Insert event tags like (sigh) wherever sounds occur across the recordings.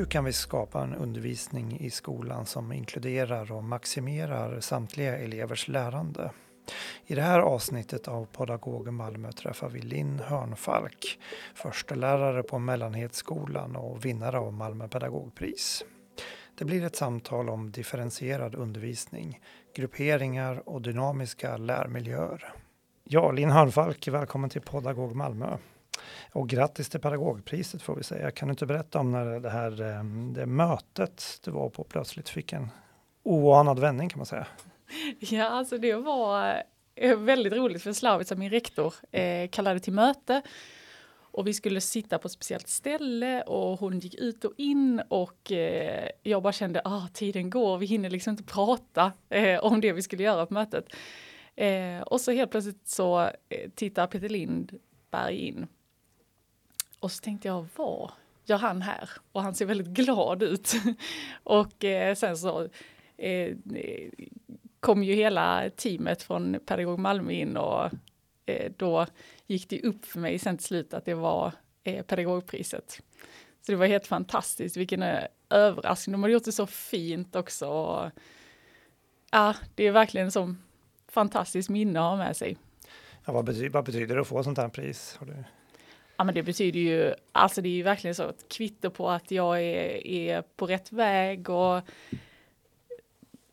Hur kan vi skapa en undervisning i skolan som inkluderar och maximerar samtliga elevers lärande? I det här avsnittet av Podagogen Malmö träffar vi Linn Hörnfalk, förstelärare på Mellanhetsskolan och vinnare av Malmö pedagogpris. Det blir ett samtal om differentierad undervisning, grupperingar och dynamiska lärmiljöer. Ja, Linn Hörnfalk, välkommen till Podagog Malmö. Och grattis till pedagogpriset får vi säga. Kan du inte berätta om när det här ehm, det mötet du var på plötsligt fick en oanad vändning kan man säga? (laughs) Ja, alltså det var eh, väldigt roligt för Slavitsa, min rektor, eh, kallade till möte och vi skulle sitta på ett speciellt ställe och hon gick ut och in och eh, jag bara kände att ah, tiden går, vi hinner liksom inte prata eh, om det vi skulle göra på mötet. Eh, och så helt plötsligt så eh, tittar Peter Lindberg in. Och så tänkte jag, vad gör han här? Och han ser väldigt glad ut. (laughs) och eh, sen så eh, kom ju hela teamet från Pedagog Malmö in och eh, då gick det upp för mig sen till slut att det var eh, pedagogpriset. Så det var helt fantastiskt, vilken eh, överraskning. De har gjort det så fint också. Och, ja, det är verkligen som fantastiskt minne att ha med sig. Ja, vad, betyder, vad betyder det att få sånt här pris? Du... Ja, men det betyder ju, alltså det är ju verkligen så ett kvitto på att jag är, är på rätt väg och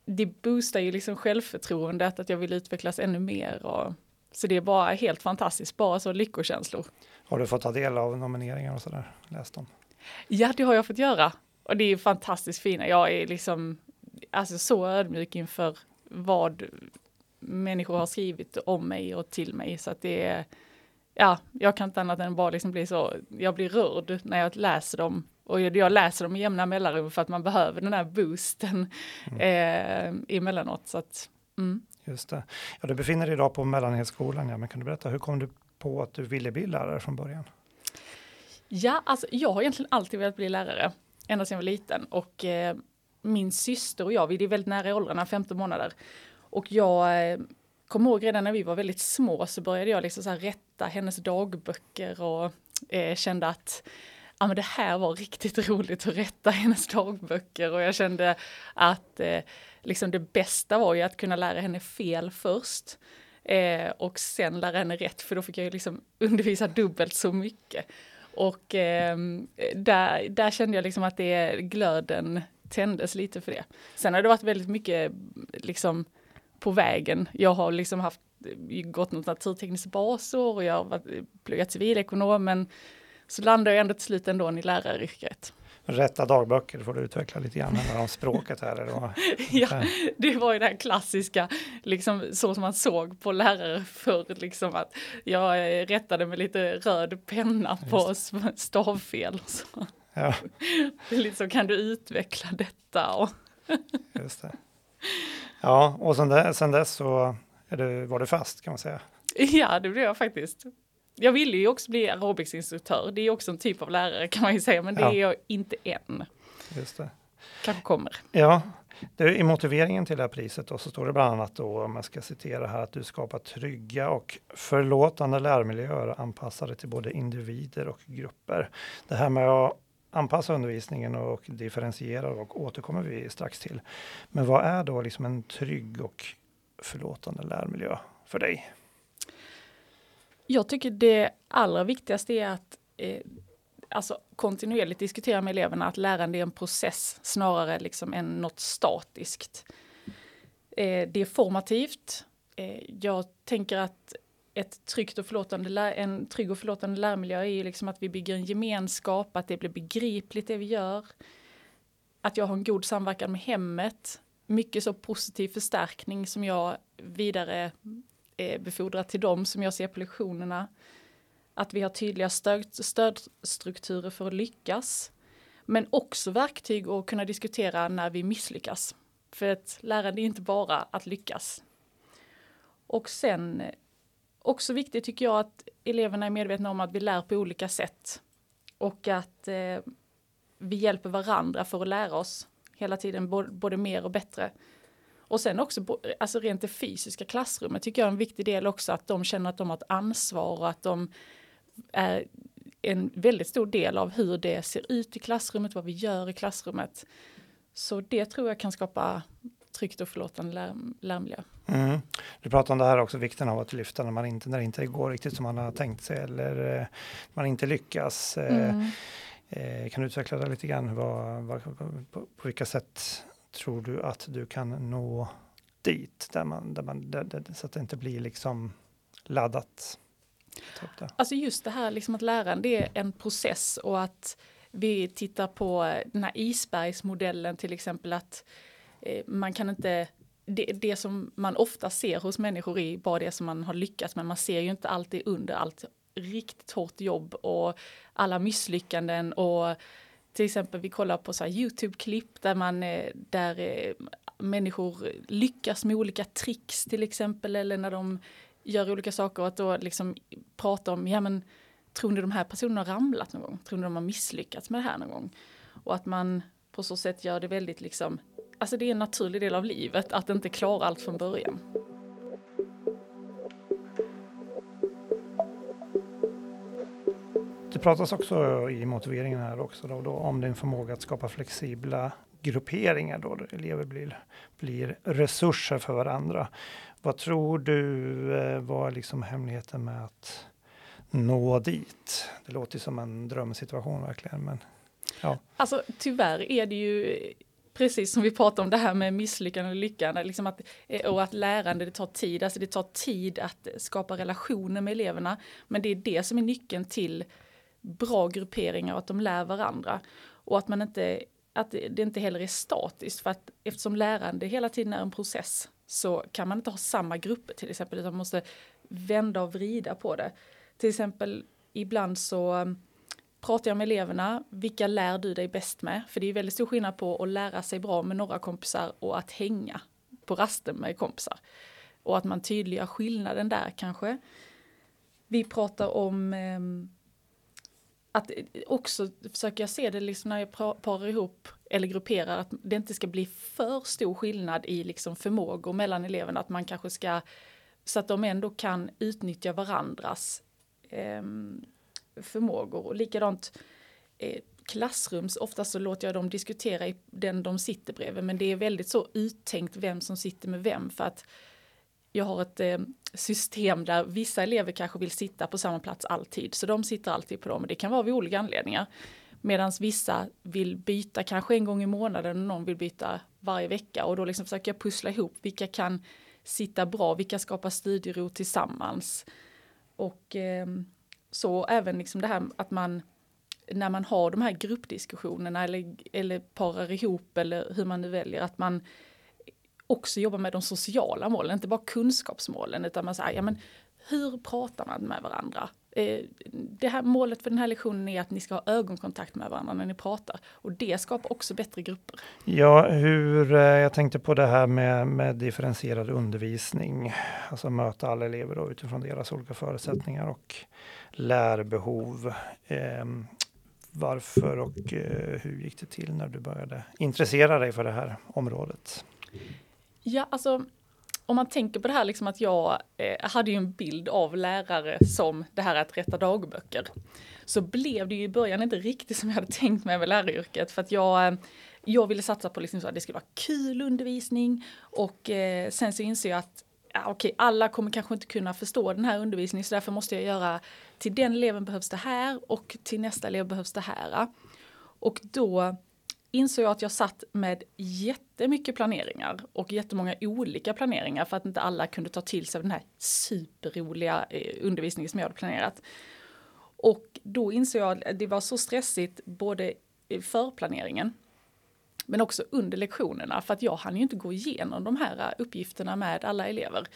det boostar ju liksom självförtroendet att jag vill utvecklas ännu mer. Och, så det är bara helt fantastiskt, bara så lyckokänslor. Har du fått ta del av nomineringar och sådär? Läst dem? Ja, det har jag fått göra. Och det är fantastiskt fina. Jag är liksom alltså så ödmjuk inför vad människor har skrivit om mig och till mig. Så att det är, ja, jag kan inte annat än bara liksom bli så, jag blir rörd när jag läser dem. Och jag läser dem i jämna mellanrum för att man behöver den här boosten mm. eh, emellanåt. Så att, mm. Just det. Ja, du befinner dig idag på Mellanhetsskolan, ja, men kan du berätta, hur kom du på att du ville bli lärare från början? Ja, alltså jag har egentligen alltid velat bli lärare, ända sedan jag var liten. Och eh, min syster och jag, vi är väldigt nära i åldrarna, 15 månader. Och jag eh, kommer ihåg redan när vi var väldigt små så började jag liksom så hitta hennes dagböcker och eh, kände att ja, men det här var riktigt (laughs) roligt att rätta hennes dagböcker och jag kände att eh, liksom det bästa var ju att kunna lära henne fel först eh, och sen lära henne rätt för då fick jag ju liksom (laughs) undervisa dubbelt så mycket. Och eh, där, där kände jag liksom att det glöden tändes lite för det. Sen har det varit väldigt mycket liksom på vägen. Jag har liksom haft gått något naturtekniskt basår och jag har pluggat civilekonom men så landar jag ändå till slut ändå i läraryrket. Rätta dagböcker får du utveckla lite grann om språket här. Eller (laughs) ja, det var ju det här klassiska, liksom så som man såg på lärare förr, liksom att jag rättade med lite röd penna på stavfel. Och så. Ja. (laughs) liksom, kan du utveckla detta? Och Just det. Ja, och sen, dess, sen dess så det, var du fast kan man säga. (laughs) Ja, det blev jag faktiskt. Jag ville ju också bli aerobicsinstruktör. Det är också en typ av lärare kan man ju säga, men det ja. är jag inte än. Just det. Kanske kommer. Ja, det, I motiveringen till det här priset då, så står det bland annat då, om jag ska citera här, att du skapar trygga och förlåtande lärmiljöer anpassade till både individer och grupper. Det här med att anpassa undervisningen och differentiera och återkommer vi strax till. Men vad är då liksom en trygg och förlåtande lärmiljö för dig? Jag tycker det allra viktigaste är att eh, alltså kontinuerligt diskutera med eleverna att lärande är en process snarare liksom än något statiskt. Eh, det är formativt. Eh, jag tänker att ett tryggt och förlåtande, en trygg och förlåtande lärmiljö är ju liksom att vi bygger en gemenskap, att det blir begripligt det vi gör. Att jag har en god samverkan med hemmet. Mycket så positiv förstärkning som jag vidare eh, befordrar till dem som jag ser på lektionerna. Att vi har tydliga stöd, stödstrukturer för att lyckas. Men också verktyg att kunna diskutera när vi misslyckas. För att lärande är inte bara att lyckas. Och sen också viktigt tycker jag att eleverna är medvetna om att vi lär på olika sätt. Och att eh, vi hjälper varandra för att lära oss hela tiden både mer och bättre. Och sen också alltså rent det fysiska klassrummet tycker jag är en viktig del också att de känner att de har ett ansvar och att de är en väldigt stor del av hur det ser ut i klassrummet, vad vi gör i klassrummet. Så det tror jag kan skapa tryggt och förlåtande lär, lärmiljö. Mm. Du pratar om det här också, vikten av att lyfta när, man inte, när det inte går riktigt som man har tänkt sig eller eh, man inte lyckas. Eh, mm. Eh, kan du utveckla det lite grann? Vad, vad, på, på, vilka sätt tror du att du kan nå dit där man, där man, där, där, så att det inte blir liksom laddat? Alltså just det här liksom att lärande är en process och att vi tittar på den här isbergsmodellen till exempel att eh, man kan inte det, det, som man ofta ser hos människor är bara det som man har lyckats med. Man ser ju inte alltid under allt riktigt hårt jobb och alla misslyckanden och till exempel vi kollar på så Youtube-klipp där man eh, där eh, människor lyckas med olika tricks till exempel eller när de gör olika saker och att då liksom prata om, ja men tror ni de här personerna har ramlat någon gång? Tror ni de har misslyckats med det här någon gång? Och att man på så sätt gör det väldigt liksom, alltså det är en naturlig del av livet att inte klara allt från början. Pratas också i motiveringen här också då, då om din förmåga att skapa flexibla grupperingar då, då elever blir, blir resurser för varandra. Vad tror du eh, var liksom hemligheten med att nå dit? Det låter som en drömsituation verkligen. Men, ja. Alltså tyvärr är det ju precis som vi pratade om det här med misslyckande och lyckande, liksom att, eh, och att lärande det tar tid, alltså det tar tid att skapa relationer med eleverna. Men det är det som är nyckeln till bra grupperingar och att de lär varandra. Och att man inte, att det inte heller är statiskt för att eftersom lärande hela tiden är en process så kan man inte ha samma grupper till exempel utan man måste vända och vrida på det. Till exempel ibland så um, pratar jag med eleverna, vilka lär du dig bäst med? För det är väldigt stor skillnad på att lära sig bra med några kompisar och att hänga på rasten med kompisar. Och att man tydliggör skillnaden där kanske. Vi pratar om um, att också försöker jag se det liksom när jag parar ihop eller grupperar att det inte ska bli för stor skillnad i liksom förmågor mellan eleverna. Att man kanske ska så att de ändå kan utnyttja varandras eh, förmågor. Och likadant eh, klassrums, ofta så låter jag dem diskutera i den de sitter bredvid men det är väldigt så uttänkt vem som sitter med vem för att jag har ett eh, system där vissa elever kanske vill sitta på samma plats alltid, så de sitter alltid på dem. Och det kan vara av olika anledningar. Medan vissa vill byta kanske en gång i månaden och någon vill byta varje vecka. Och då liksom försöker jag pussla ihop vilka kan sitta bra, vilka skapar studiero tillsammans. Och eh, så även liksom det här att man när man har de här gruppdiskussionerna eller, eller parar ihop eller hur man nu väljer att man också jobba med de sociala målen, inte bara kunskapsmålen, utan man säger, ja men hur pratar man med varandra? Eh, det här målet för den här lektionen är att ni ska ha ögonkontakt med varandra när ni pratar och det skapar också bättre grupper. Ja, hur, eh, jag tänkte på det här med, med differentierad undervisning, alltså möta alla elever då, utifrån deras olika förutsättningar och lärbehov. Eh, varför och eh, hur gick det till när du började intressera dig för det här området? Ja, alltså om man tänker på det här liksom att jag eh, hade ju en bild av lärare som det här att rätta dagböcker. Så blev det ju i början inte riktigt som jag hade tänkt mig med läraryrket för att jag, eh, jag ville satsa på liksom så att det skulle vara kul undervisning och eh, sen så inser jag att ja, okej, alla kommer kanske inte kunna förstå den här undervisningen så därför måste jag göra till den eleven behövs det här och till nästa elev behövs det här. Och då insåg jag att jag satt med jättemycket planeringar och jättemånga olika planeringar för att inte alla kunde ta till sig den här superroliga eh, undervisningen som jag hade planerat. Och då insåg jag att det var så stressigt både för planeringen men också under lektionerna för att jag hann ju inte gå igenom de här eh, uppgifterna med alla elever.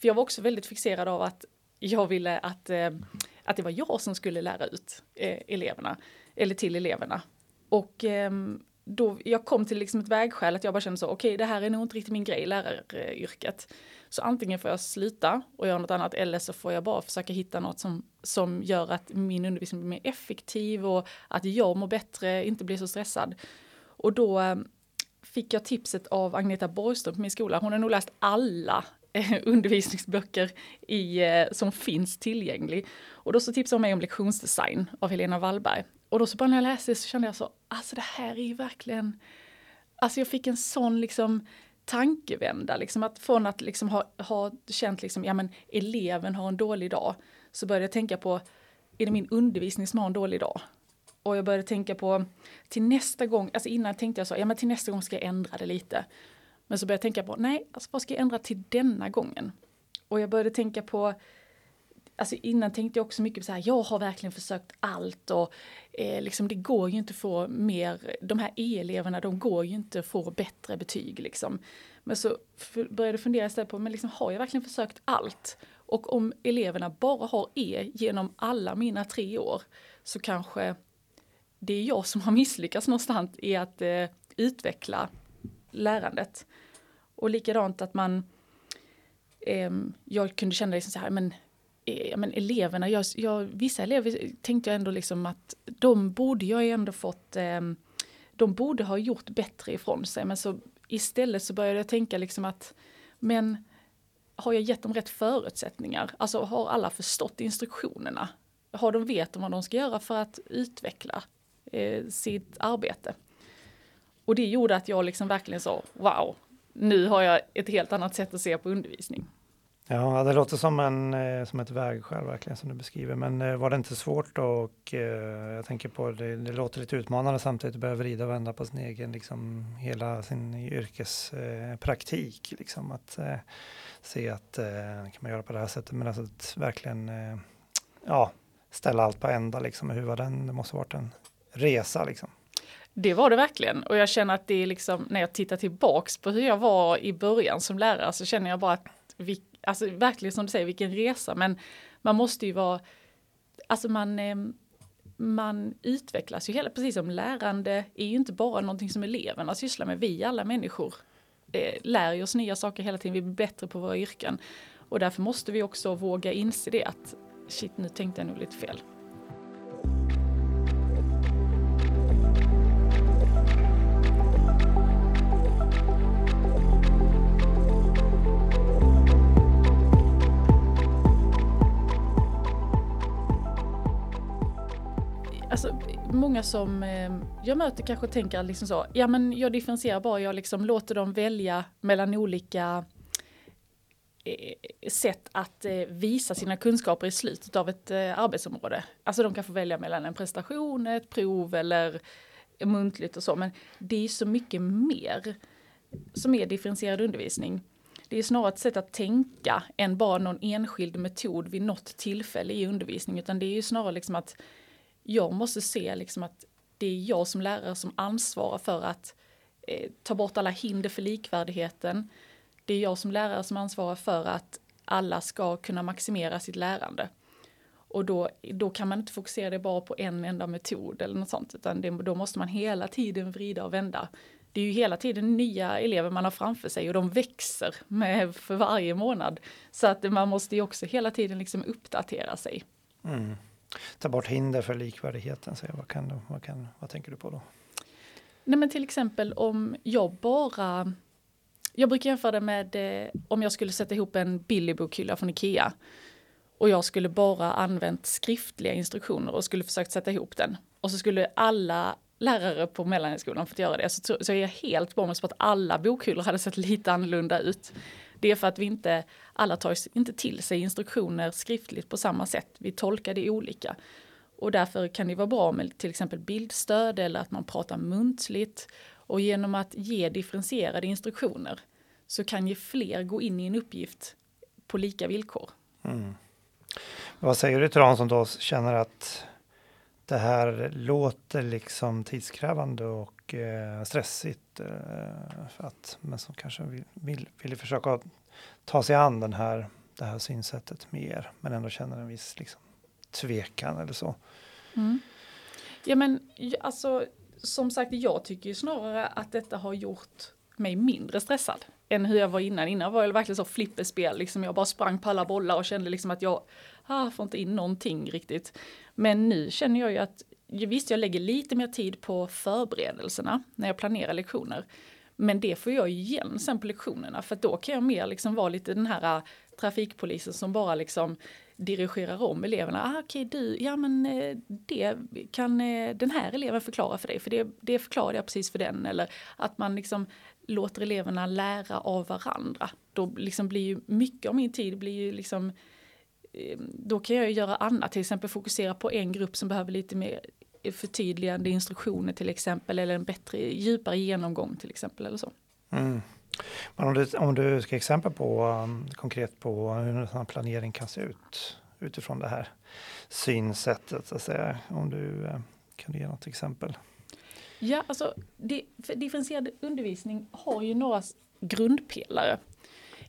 För jag var också väldigt fixerad av att jag ville att, eh, att det var jag som skulle lära ut eleverna, eller till eleverna. Och ehm, då, jag kom till liksom ett vägskäl att jag bara kände så, okej okay, det här är nog inte riktigt min grej, läraryrket. Så antingen får jag sluta och göra något annat eller så får jag bara försöka hitta något som, som gör att min undervisning blir mer effektiv och att jag mår bättre, inte blir så stressad. Och då eh, fick jag tipset av Agneta Borgström på min skola. Hon har nog läst alla eh, (laughs) undervisningsböcker i, eh, som finns tillgänglig. Och då så tipsade hon mig om lektionsdesign av Helena Wallberg. Och då så bara när jag läste så kände jag så, alltså det här är ju verkligen, alltså jag fick en sån liksom tankevända, liksom att från att liksom ha, ha känt liksom, ja men eleven har en dålig dag, så började jag tänka på, är det min undervisning som har en dålig dag? Och jag började tänka på, till nästa gång, alltså innan tänkte jag så, ja men till nästa gång ska jag ändra det lite. Men så började jag tänka på, nej, alltså vad ska jag ändra till denna gången? Och jag började tänka på, alltså innan tänkte jag också mycket på så här, jag har verkligen försökt allt och eh, liksom det går ju inte att få mer, de här E-eleverna de går ju inte att få bättre betyg liksom. Men så började jag fundera istället på, men liksom har jag verkligen försökt allt? Och om eleverna bara har E genom alla mina tre år så kanske det är jag som har misslyckats någonstans i att eh, utveckla lärandet. Och likadant att man, eh, jag kunde känna liksom så här, men, eh, men eleverna, jag, jag, vissa elever tänkte jag ändå liksom att de borde jag ändå fått, eh, de borde ha gjort bättre ifrån sig. Men så istället så började jag tänka liksom att, men har jag gett dem rätt förutsättningar? Alltså har alla förstått instruktionerna? Har de vet vad de ska göra för att utveckla eh, sitt arbete? Och det gjorde att jag liksom verkligen sa, wow, nu har jag ett helt annat sätt att se på undervisning. Ja, det låter som, en, eh, som ett vägskäl verkligen som du beskriver. Men eh, var det inte svårt och eh, jag tänker på det, det låter lite utmanande samtidigt att börja vrida och vända på sin egen, liksom hela sin yrkespraktik. Liksom att se att kan man göra på det här sättet, men alltså att verkligen ja, ställa allt på ända liksom. Hur var den? Det måste ha varit en resa liksom. Det var det verkligen och jag känner att det är liksom när jag tittar tillbaks på hur jag var i början som lärare så känner jag bara att vi, alltså verkligen som du säger vilken resa. Men man måste ju vara, alltså man, ehm, man utvecklas ju hela, precis som lärande är ju inte bara någonting som eleverna sysslar med, vi alla människor eh, lär oss nya saker hela tiden, vi blir bättre på våra yrken. Och därför måste vi också våga inse det att shit nu tänkte jag nog lite fel. Alltså, många som eh, jag möter kanske tänker liksom så, ja men jag differentierar bara, jag liksom låter dem välja mellan olika eh, sätt att eh, visa sina kunskaper i slutet av ett eh, arbetsområde. Alltså de kan få välja mellan en prestation, ett prov eller muntligt och så, men det är så mycket mer som är differentierad undervisning. Det är snarare ett sätt att tänka än bara någon enskild metod vid något tillfälle i undervisning, utan det är ju snarare liksom att jag måste se liksom att det är jag som lärare som ansvarar för att eh, ta bort alla hinder för likvärdigheten. Det är jag som lärare som ansvarar för att alla ska kunna maximera sitt lärande. Och då, då kan man inte fokusera det bara på en enda metod eller något sånt, utan det, då måste man hela tiden vrida och vända. Det är ju hela tiden nya elever man har framför sig och de växer med för varje månad. Så att man måste ju också hela tiden liksom uppdatera sig. Mm ta bort hinder för likvärdigheten. Så vad, kan du, vad, kan, vad tänker du på då? Nej men till exempel om jag bara jag brukar jämföra det med eh, om jag skulle sätta ihop en billig bokhylla från Ikea och jag skulle bara använt skriftliga instruktioner och skulle försökt sätta ihop den. Och så skulle alla lärare på mellanhögskolan fått göra det så, så är jag helt på att alla bokhyllor hade sett lite annorlunda ut. Det är för att vi inte, alla tar inte till sig instruktioner skriftligt på samma sätt. Vi tolkar det olika. Och därför kan det vara bra med till exempel bildstöd eller att man pratar muntligt. Och genom att ge differentierade instruktioner så kan ju fler gå in i en uppgift på lika villkor. Mm. Vad säger du till de som då känner att det här låter liksom tidskrävande och eh, stressigt. Eh, för att, men som kanske vill, vill, vill försöka ta sig an den här, det här synsättet mer, men ändå känner en viss liksom, tvekan eller så. Mm. Ja men alltså som sagt, jag tycker ju snarare att detta har gjort mig mindre stressad än hur jag var innan. Innan var jag verkligen så flipperspel, liksom jag bara sprang på alla bollar och kände liksom att jag ah, får inte in någonting riktigt. Men nu känner jag ju att visst, jag lägger lite mer tid på förberedelserna när jag planerar lektioner. Men det får jag igen sen på lektionerna för då kan jag mer liksom vara lite den här ah, trafikpolisen som bara liksom dirigerar om eleverna. Ah, Okej, okay, du, ja men eh, det kan eh, den här eleven förklara för dig, för det, det förklarade jag precis för den. Eller att man liksom låter eleverna lära av varandra. Då liksom blir ju mycket av min tid blir ju liksom ehm, då kan jag göra annat, till exempel fokusera på en grupp som behöver lite mer förtydligande instruktioner till exempel eller en bättre, djupare genomgång till exempel eller så. Mm. Men om du, om du ska exempel på um, konkret på hur en sån planering kan se ut utifrån det här synsättet, så att säga, om du kan kan ge något exempel? Ja, alltså differentierad undervisning har ju några grundpelare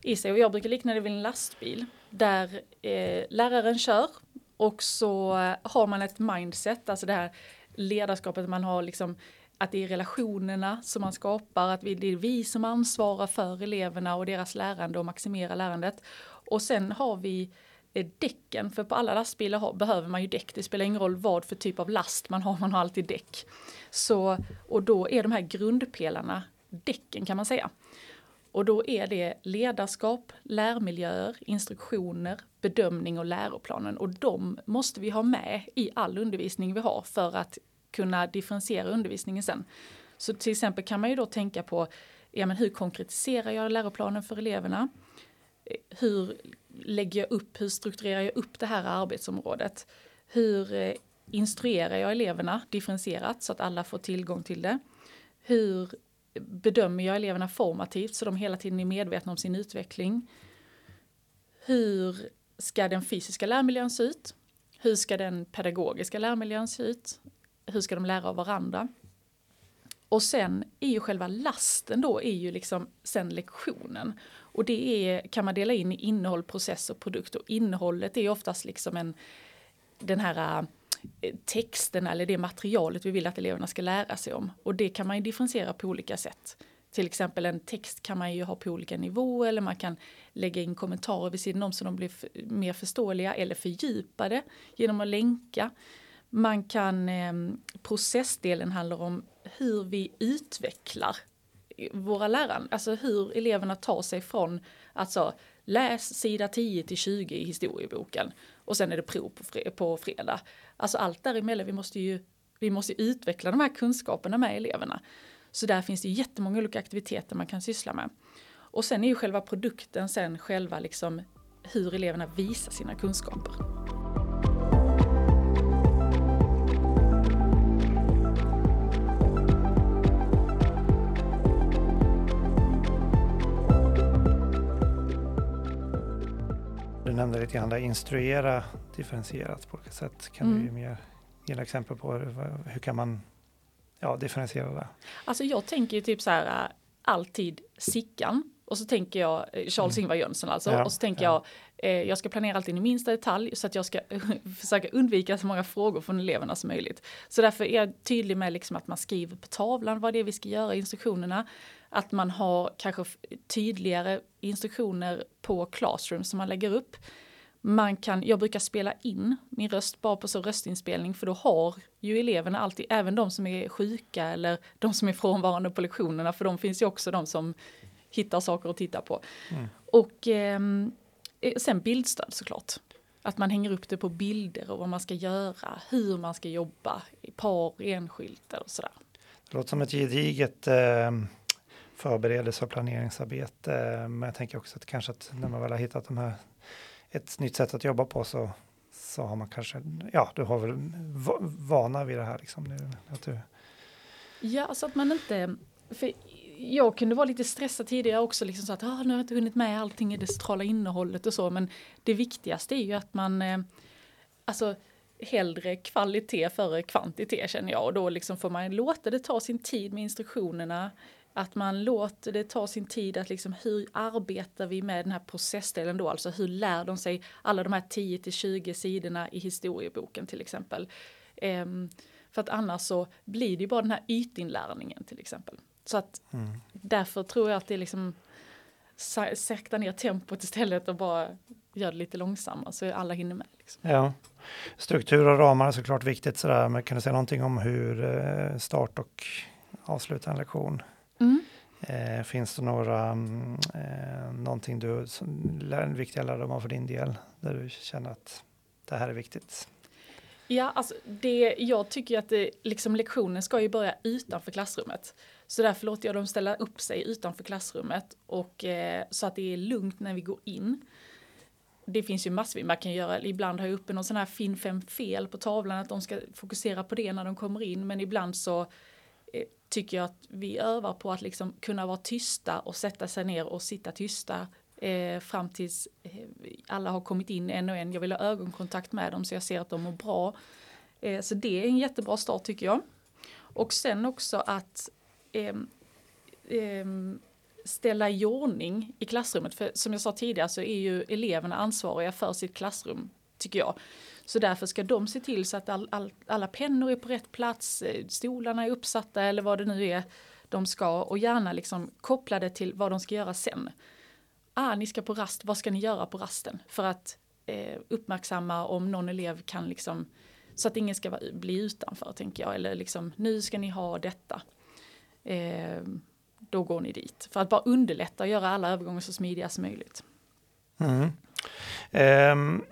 i sig och jag brukar likna det vid en lastbil där eh, läraren kör och så har man ett mindset, alltså det här ledarskapet man har liksom att det är relationerna som man skapar, att det är vi som ansvarar för eleverna och deras lärande och maximera lärandet. Och sen har vi däcken, för på alla lastbilar har, behöver man ju däck. Det spelar ingen roll vad för typ av last man har, man har alltid däck. Så, och då är de här grundpelarna däcken kan man säga. Och då är det ledarskap, lärmiljöer, instruktioner, bedömning och läroplanen. Och de måste vi ha med i all undervisning vi har för att kunna differentiera undervisningen sen. Så till exempel kan man ju då tänka på ja, men hur konkretiserar jag läroplanen för eleverna? Eh, hur lägger jag upp, hur strukturerar jag upp det här arbetsområdet? Hur eh, instruerar jag eleverna differentierat så att alla får tillgång till det? Hur bedömer jag eleverna formativt så de hela tiden är medvetna om sin utveckling? Hur ska den fysiska lärmiljön se ut? Hur ska den pedagogiska lärmiljön se ut? Hur ska de lära av varandra? Och sen är ju själva lasten då är ju liksom sen lektionen. Och det är, kan man dela in i innehåll, process och produkt. Och innehållet är oftast liksom en, den här eh, texten eller det materialet vi vill att eleverna ska lära sig om. Och det kan man ju differentiera på olika sätt. Till exempel en text kan man ju ha på olika nivåer eller man kan lägga in kommentarer vid sidan om så de blir mer förståeliga eller fördjupade genom att länka. Man kan, eh, processdelen handlar om hur vi utvecklar våra lärare, alltså hur eleverna tar sig från att läs sida 10 till 20 i historieboken och sen är det prov på, på fredag. Alltså allt däremellan, vi måste ju vi måste utveckla de här kunskaperna med eleverna. Så där finns det jättemånga olika aktiviteter man kan syssla med. Och sen är ju själva produkten sen själva liksom hur eleverna visar sina kunskaper. Nämnde lite grann där, instruera differentierat på olika sätt. Kan mm. du ge mer ge exempel på hur, hur kan man ja, differentiera det? Alltså jag tänker ju typ så här äh, alltid Sickan och så tänker jag eh, Charles mm. Ingvar Jönsson alltså ja, och så tänker ja. jag eh, jag ska planera alltid i minsta detalj så att jag ska (laughs) försöka undvika så många frågor från eleverna som möjligt. Så därför är jag tydlig med liksom att man skriver på tavlan vad det är vi ska göra i instruktionerna. Att man har kanske tydligare instruktioner på Classroom som man lägger upp. Man kan, jag brukar spela in min röst bara på så röstinspelning för då har ju eleverna alltid, även de som är sjuka eller de som är frånvarande på lektionerna, för de finns ju också de som hittar saker att titta på. Mm. Och ehm, eh, sen bildstöd såklart. Att man hänger upp det på bilder och vad man ska göra, hur man ska jobba i par, enskilt och sådär. Det låter som ett gediget eh, förberedelse och planeringsarbete. Men jag tänker också att kanske att när man väl har hittat de här, ett nytt sätt att jobba på så, så har man kanske, ja, du har väl vana vid det här liksom nu. Att du... Ja, så att man inte, för jag kunde vara lite stressad tidigare också, liksom så att ah, nu har jag inte hunnit med allting i det centrala innehållet och så, men det viktigaste är ju att man, eh, alltså hellre kvalitet före kvantitet känner jag och då liksom får man låta det ta sin tid med instruktionerna. Att man låter det ta sin tid att liksom hur arbetar vi med den här processdelen då, alltså hur lär de sig alla de här 10 till 20 sidorna i historieboken till exempel. Um, för att annars så blir det ju bara den här ytinlärningen till exempel. Så att mm. därför tror jag att det är liksom sakta ner tempot istället och bara gör det lite långsammare så alla hinner med. Liksom. Ja. Struktur och ramar är såklart viktigt sådär, men kan du säga någonting om hur eh, start och avsluta en lektion mm. Eh, finns det några, mm, eh, någonting du, som, viktiga lärdomar för din del, där du känner att det här är viktigt? Ja, alltså det, jag tycker att det, liksom lektionen ska ju börja utanför klassrummet. Så därför låter jag dem ställa upp sig utanför klassrummet och eh, så att det är lugnt när vi går in. Det finns ju massor man kan göra. Ibland har jag uppe någon sån här fin fem fel på tavlan att de ska fokusera på det när de kommer in. Men ibland så Eh, tycker jag att vi övar på att liksom kunna vara tysta och sätta sig ner och sitta tysta eh, fram tills eh, alla har kommit in en och en. Jag vill ha ögonkontakt med dem så jag ser att de mår bra. Eh, så det är en jättebra start tycker jag. Och sen också att eh, eh, ställa i ordning i klassrummet. För som jag sa tidigare så är ju eleverna ansvariga för sitt klassrum, tycker jag. Så därför ska de se till så att all, all, alla pennor är på rätt plats, eh, stolarna är uppsatta eller vad det nu är de ska och gärna liksom koppla det till vad de ska göra sen ah, ni ska på rast, vad ska ni göra på rasten? För att eh, uppmärksamma om någon elev kan liksom, så att ingen ska bli utanför tänker jag, eller liksom nu ska ni ha detta. Eh, då går ni dit. För att bara underlätta och göra alla övergångar så smidiga som möjligt. Mm. Um,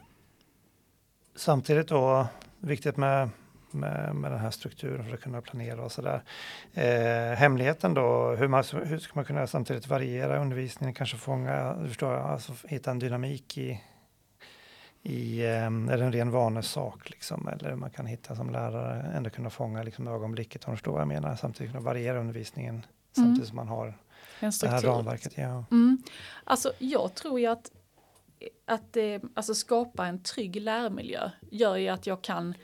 samtidigt då, viktigt med med, med den här strukturen för att kunna planera och sådär. Eh, hemligheten då, hur, man, hur ska man kunna samtidigt variera undervisningen, kanske fånga, förstår jag, alltså hitta en dynamik i, i eh, är det en ren vanesak liksom, eller man kan hitta som lärare ändå kunna fånga liksom ögonblicket, om du förstår vad jag menar, samtidigt kunna variera undervisningen mm. samtidigt som man har det här ramverket. Ja. Mm. Alltså jag tror ju att att eh, alltså skapa en trygg lärmiljö gör ju att jag kan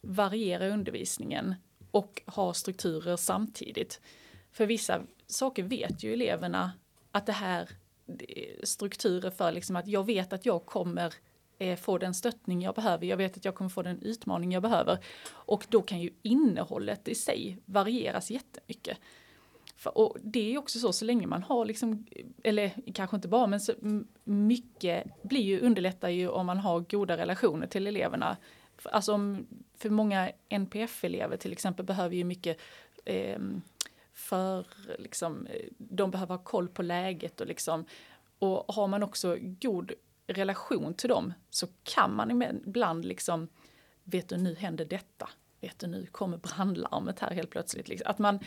variera undervisningen och ha strukturer samtidigt. För vissa saker vet ju eleverna att det här strukturer för liksom att jag vet att jag kommer eh, få den stöttning jag behöver. Jag vet att jag kommer få den utmaning jag behöver. Och då kan ju innehållet i sig varieras jättemycket. Och det är också så, så länge man har liksom, eller kanske inte bara, men så mycket blir ju, underlättar ju om man har goda relationer till eleverna alltså om, för många NPF-elever till exempel behöver ju mycket eh, för, liksom, de behöver ha koll på läget och liksom, och har man också god relation till dem så kan man ibland liksom, vet du nu händer detta, vet du nu kommer brandlarmet här helt plötsligt. Liksom. Att man,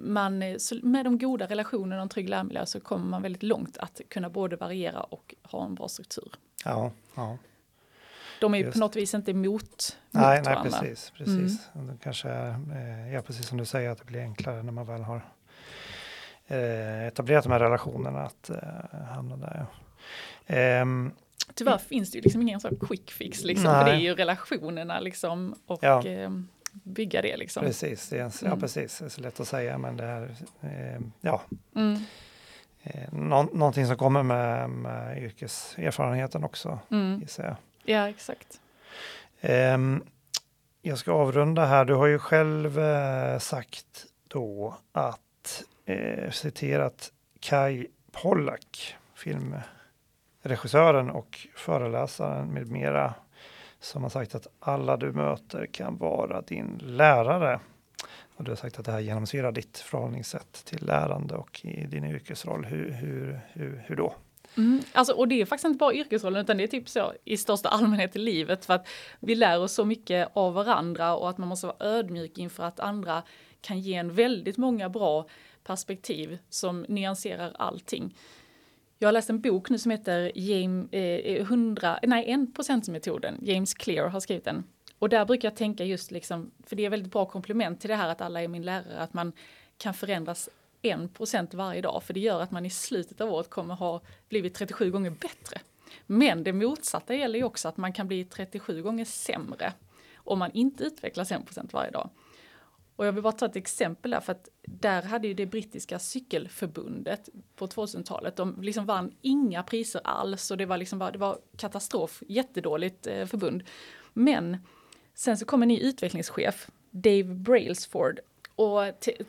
man, med de goda relationerna och en trygg lärmiljö så kommer man väldigt långt att kunna både variera och ha en bra struktur. Ja, ja. De är ju på något vis inte emot nej, mot nej, varandra. precis. precis. Mm. De kanske är, eh, ja, precis som du säger, att det blir enklare när man väl har eh, etablerat de här relationerna att eh, hamna där. Ja. Eh, Tyvärr finns det ju liksom ingen sån quick fix, liksom, för det är ju relationerna liksom, och ja. eh, bygga det. Liksom. Precis, det är, ja, mm. precis, det är så lätt att säga, men det är, eh, ja. Mm. Eh, nå någonting som kommer med, med yrkeserfarenheten också, mm. gissar jag. Ja, exakt. Um, jag ska avrunda här. Du har ju själv uh, sagt då att, uh, citerat Kai Pollak, filmregissören och föreläsaren med mera, som har sagt att alla du möter kan vara din lärare. Och du har sagt att det här genomsyrar ditt förhållningssätt till lärande och i din yrkesroll. Hur, hur, hur, hur då? Mm, alltså, och det är faktiskt inte bara yrkesrollen utan det är typ så i största allmänhet i livet för att vi lär oss så mycket av varandra och att man måste vara ödmjuk inför att andra kan ge en väldigt många bra perspektiv som nyanserar allting. Jag har läst en bok nu som heter James, eh, eh 100, nej 1%-metoden. James Clear har skrivit den. Och där brukar jag tänka just liksom, för det är väldigt bra komplement till det här att alla är min lärare, att man kan förändras 1% varje dag, för det gör att man i slutet av året kommer ha blivit 37 gånger bättre. Men det motsatta gäller ju också att man kan bli 37 gånger sämre om man inte utvecklas 1% varje dag. Och jag vill bara ta ett exempel där, för att där hade ju det brittiska cykelförbundet på 2000-talet, de liksom vann inga priser alls och det var liksom bara, det var katastrof, jättedåligt eh, förbund. Men sen så kom en ny utvecklingschef, Dave Brailsford, och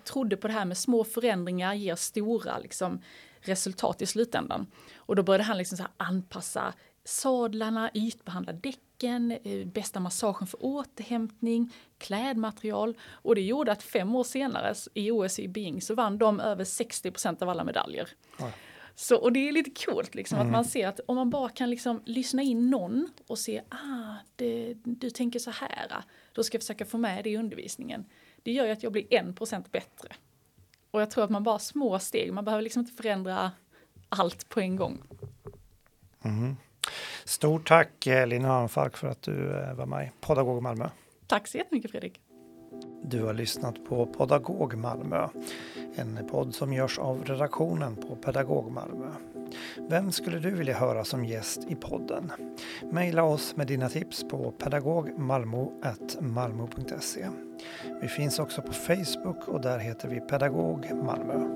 trodde på det här med små förändringar ger stora liksom, resultat i slutändan. Och då började han liksom så anpassa sadlarna, ytbehandla däck eh, bästa massagen för återhämtning, klädmaterial. Och det gjorde att fem år senare i OS i Beijing så vann de över 60 procent av alla medaljer. Ja. Så, och det är lite coolt liksom, mm. att man ser att om man bara kan liksom lyssna in någon och se, ah, det, du tänker så här, då ska jag försöka få med det i undervisningen. Det gör ju att jag blir en procent bättre. Och jag tror att man bara små steg, man behöver liksom inte förändra allt på en gång. Mm. Stort tack eh, Lina Hörnfalk för att du eh, var med i Podagog Malmö. Tack så jättemycket Fredrik. Du har lyssnat på Podagog Malmö, en podd som görs av redaktionen på Pedagog Malmö. Vem skulle du vilja höra som gäst i podden? Maila oss med dina tips på pedagogmalmo.malmo.se. Vi finns också på Facebook och där heter vi Pedagog Malmö.